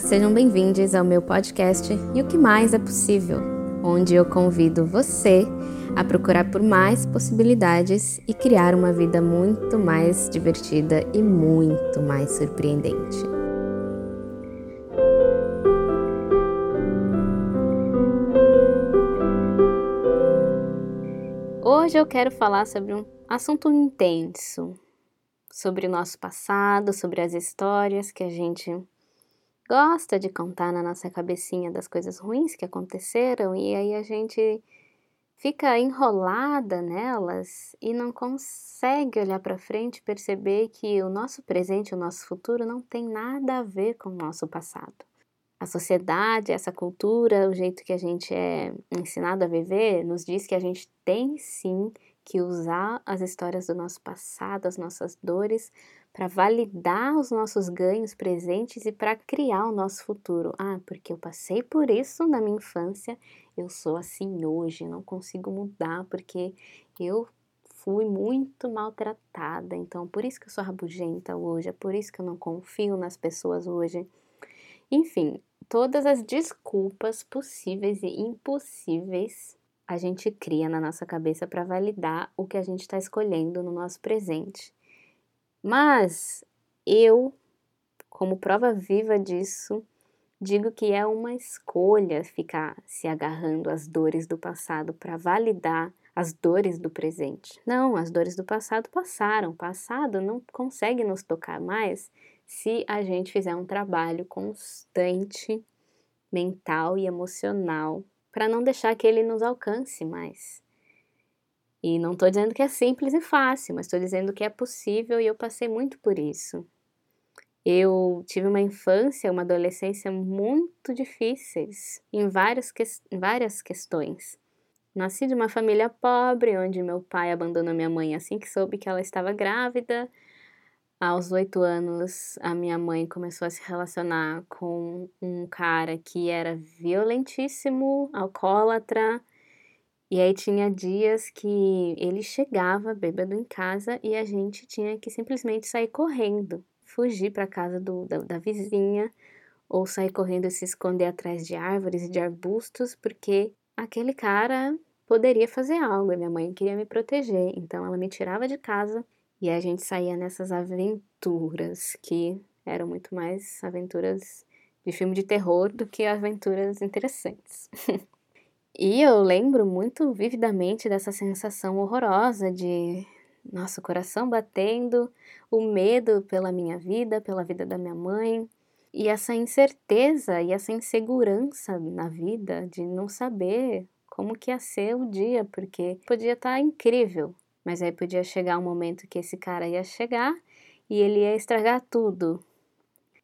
Sejam bem-vindos ao meu podcast E o que mais é possível, onde eu convido você a procurar por mais possibilidades e criar uma vida muito mais divertida e muito mais surpreendente. Hoje eu quero falar sobre um assunto intenso, sobre o nosso passado, sobre as histórias que a gente gosta de contar na nossa cabecinha das coisas ruins que aconteceram e aí a gente fica enrolada nelas e não consegue olhar para frente perceber que o nosso presente, o nosso futuro não tem nada a ver com o nosso passado. A sociedade, essa cultura, o jeito que a gente é ensinado a viver, nos diz que a gente tem sim que usar as histórias do nosso passado, as nossas dores, para validar os nossos ganhos presentes e para criar o nosso futuro. Ah, porque eu passei por isso na minha infância, eu sou assim hoje, não consigo mudar porque eu fui muito maltratada, então por isso que eu sou rabugenta hoje, é por isso que eu não confio nas pessoas hoje. Enfim, todas as desculpas possíveis e impossíveis a gente cria na nossa cabeça para validar o que a gente está escolhendo no nosso presente. Mas eu, como prova viva disso, digo que é uma escolha ficar se agarrando às dores do passado para validar as dores do presente. Não, as dores do passado passaram. O passado não consegue nos tocar mais se a gente fizer um trabalho constante mental e emocional para não deixar que ele nos alcance mais. E não estou dizendo que é simples e fácil, mas estou dizendo que é possível e eu passei muito por isso. Eu tive uma infância, uma adolescência muito difíceis em várias, que em várias questões. Nasci de uma família pobre, onde meu pai abandonou minha mãe assim que soube que ela estava grávida. Aos oito anos, a minha mãe começou a se relacionar com um cara que era violentíssimo, alcoólatra. E aí tinha dias que ele chegava bêbado em casa e a gente tinha que simplesmente sair correndo, fugir para casa do, da, da vizinha ou sair correndo e se esconder atrás de árvores e de arbustos, porque aquele cara poderia fazer algo e minha mãe queria me proteger. Então ela me tirava de casa e a gente saía nessas aventuras que eram muito mais aventuras de filme de terror do que aventuras interessantes. e eu lembro muito vividamente dessa sensação horrorosa de nosso coração batendo, o medo pela minha vida, pela vida da minha mãe, e essa incerteza e essa insegurança na vida de não saber como que ia ser o dia, porque podia estar tá incrível, mas aí podia chegar um momento que esse cara ia chegar e ele ia estragar tudo.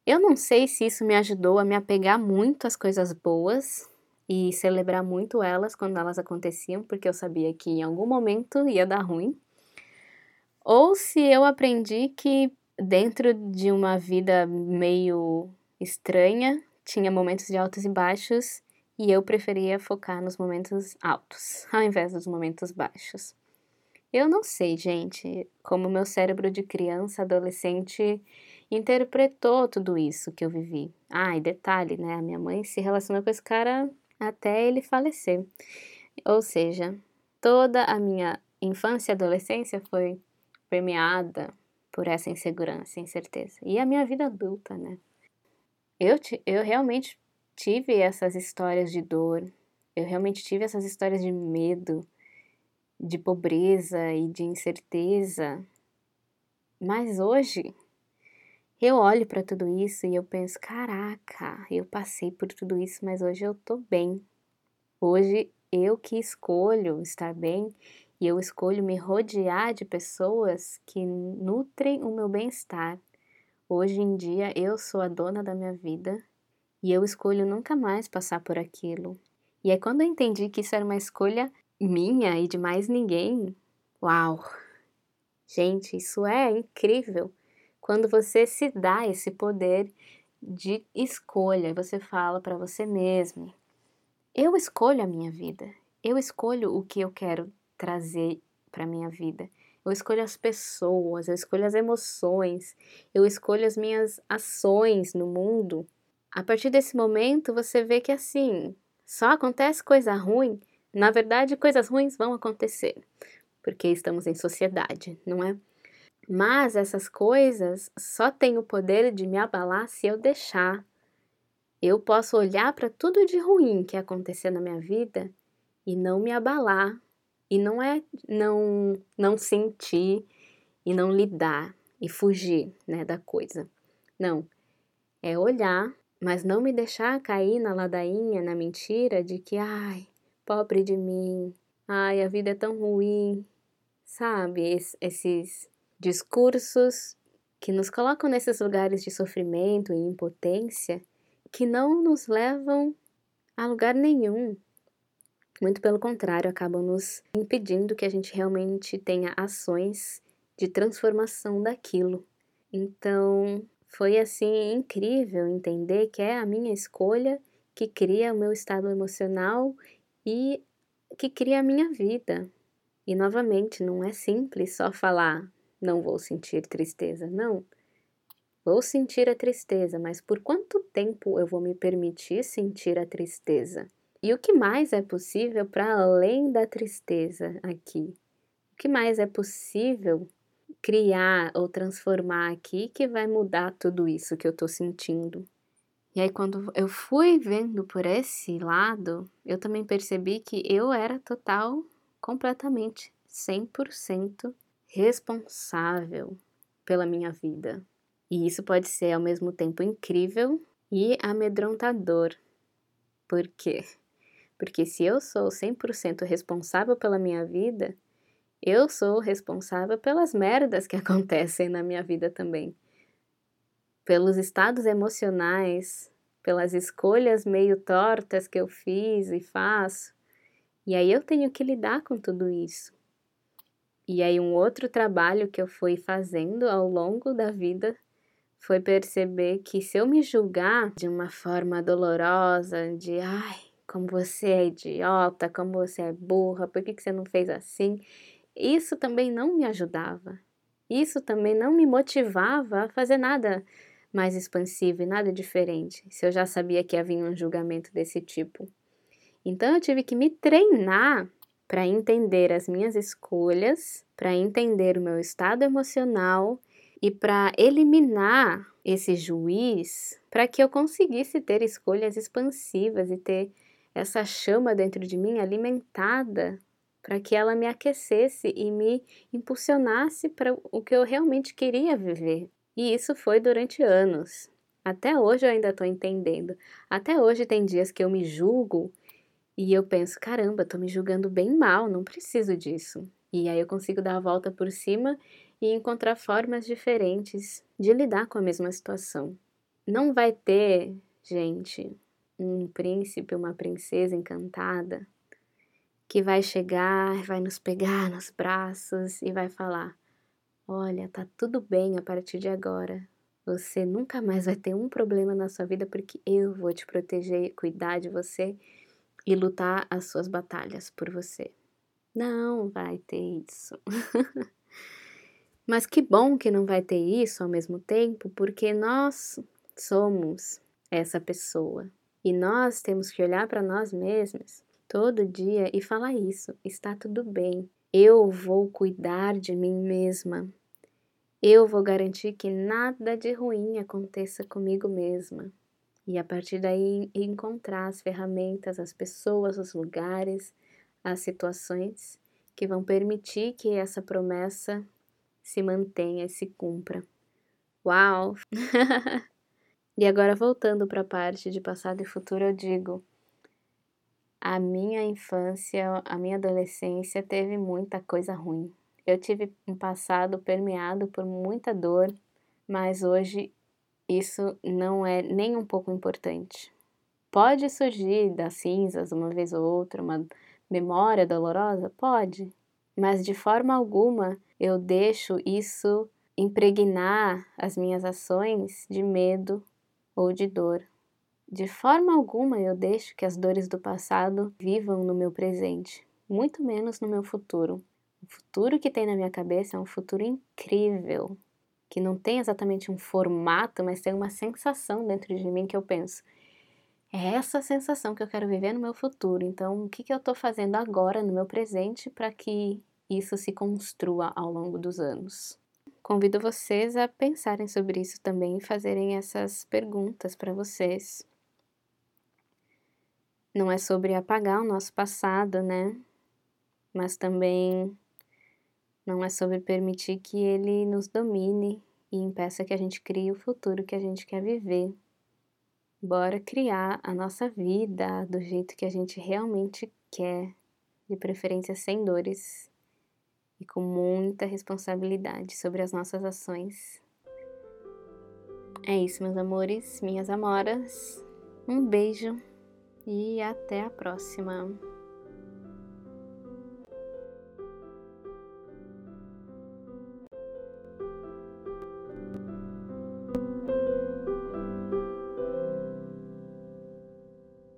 Eu não sei se isso me ajudou a me apegar muito às coisas boas e celebrar muito elas quando elas aconteciam, porque eu sabia que em algum momento ia dar ruim. Ou se eu aprendi que dentro de uma vida meio estranha, tinha momentos de altos e baixos, e eu preferia focar nos momentos altos, ao invés dos momentos baixos. Eu não sei, gente, como meu cérebro de criança, adolescente interpretou tudo isso que eu vivi. Ah, e detalhe, né? A minha mãe se relacionou com esse cara até ele falecer. Ou seja, toda a minha infância e adolescência foi permeada por essa insegurança, incerteza. E a minha vida adulta, né? Eu, eu realmente tive essas histórias de dor, eu realmente tive essas histórias de medo, de pobreza e de incerteza. Mas hoje eu olho para tudo isso e eu penso: caraca, eu passei por tudo isso, mas hoje eu tô bem. Hoje eu que escolho estar bem e eu escolho me rodear de pessoas que nutrem o meu bem-estar. Hoje em dia eu sou a dona da minha vida e eu escolho nunca mais passar por aquilo. E é quando eu entendi que isso era uma escolha minha e de mais ninguém. Uau! Gente, isso é incrível. Quando você se dá esse poder de escolha, você fala para você mesmo: eu escolho a minha vida. Eu escolho o que eu quero trazer para minha vida. Eu escolho as pessoas, eu escolho as emoções, eu escolho as minhas ações no mundo A partir desse momento, você vê que assim, só acontece coisa ruim. Na verdade, coisas ruins vão acontecer, porque estamos em sociedade, não é? Mas essas coisas só têm o poder de me abalar se eu deixar. Eu posso olhar para tudo de ruim que acontecer na minha vida e não me abalar. E não é não não sentir e não lidar e fugir, né, da coisa. Não. É olhar, mas não me deixar cair na ladainha, na mentira de que, ai, pobre de mim. Ai, a vida é tão ruim. Sabe, esses discursos que nos colocam nesses lugares de sofrimento e impotência que não nos levam a lugar nenhum. Muito pelo contrário, acabam nos impedindo que a gente realmente tenha ações de transformação daquilo. Então, foi assim incrível entender que é a minha escolha que cria o meu estado emocional e que cria a minha vida. E novamente, não é simples só falar não vou sentir tristeza. Não. Vou sentir a tristeza, mas por quanto tempo eu vou me permitir sentir a tristeza? E o que mais é possível para além da tristeza aqui? O que mais é possível criar ou transformar aqui que vai mudar tudo isso que eu estou sentindo? E aí, quando eu fui vendo por esse lado, eu também percebi que eu era total, completamente, 100% responsável pela minha vida. E isso pode ser ao mesmo tempo incrível e amedrontador. Por quê? Porque se eu sou 100% responsável pela minha vida, eu sou responsável pelas merdas que acontecem na minha vida também. Pelos estados emocionais, pelas escolhas meio tortas que eu fiz e faço. E aí eu tenho que lidar com tudo isso. E aí, um outro trabalho que eu fui fazendo ao longo da vida foi perceber que se eu me julgar de uma forma dolorosa, de ai, como você é idiota, como você é burra, por que, que você não fez assim? Isso também não me ajudava. Isso também não me motivava a fazer nada mais expansivo e nada diferente, se eu já sabia que havia um julgamento desse tipo. Então eu tive que me treinar para entender as minhas escolhas, para entender o meu estado emocional e para eliminar esse juiz, para que eu conseguisse ter escolhas expansivas e ter essa chama dentro de mim alimentada, para que ela me aquecesse e me impulsionasse para o que eu realmente queria viver. E isso foi durante anos. Até hoje eu ainda estou entendendo. Até hoje tem dias que eu me julgo e eu penso, caramba, tô me julgando bem mal, não preciso disso. E aí eu consigo dar a volta por cima e encontrar formas diferentes de lidar com a mesma situação. Não vai ter, gente, um príncipe, uma princesa encantada que vai chegar, vai nos pegar nos braços e vai falar: Olha, tá tudo bem a partir de agora. Você nunca mais vai ter um problema na sua vida porque eu vou te proteger e cuidar de você e lutar as suas batalhas por você. Não vai ter isso. Mas que bom que não vai ter isso ao mesmo tempo, porque nós somos essa pessoa. E nós temos que olhar para nós mesmos todo dia e falar isso: está tudo bem. Eu vou cuidar de mim mesma. Eu vou garantir que nada de ruim aconteça comigo mesma e a partir daí encontrar as ferramentas, as pessoas, os lugares, as situações que vão permitir que essa promessa se mantenha e se cumpra. Uau! e agora voltando para a parte de passado e futuro, eu digo: a minha infância, a minha adolescência teve muita coisa ruim. Eu tive um passado permeado por muita dor, mas hoje isso não é nem um pouco importante. Pode surgir das cinzas uma vez ou outra uma memória dolorosa? Pode, mas de forma alguma eu deixo isso impregnar as minhas ações de medo ou de dor. De forma alguma eu deixo que as dores do passado vivam no meu presente, muito menos no meu futuro. O futuro que tem na minha cabeça é um futuro incrível, que não tem exatamente um formato, mas tem uma sensação dentro de mim que eu penso. É essa sensação que eu quero viver no meu futuro. Então, o que, que eu estou fazendo agora no meu presente para que isso se construa ao longo dos anos? Convido vocês a pensarem sobre isso também e fazerem essas perguntas para vocês. Não é sobre apagar o nosso passado, né? Mas também não é sobre permitir que ele nos domine e impeça que a gente crie o futuro que a gente quer viver. Bora criar a nossa vida do jeito que a gente realmente quer, de preferência sem dores e com muita responsabilidade sobre as nossas ações. É isso, meus amores, minhas amoras. Um beijo e até a próxima.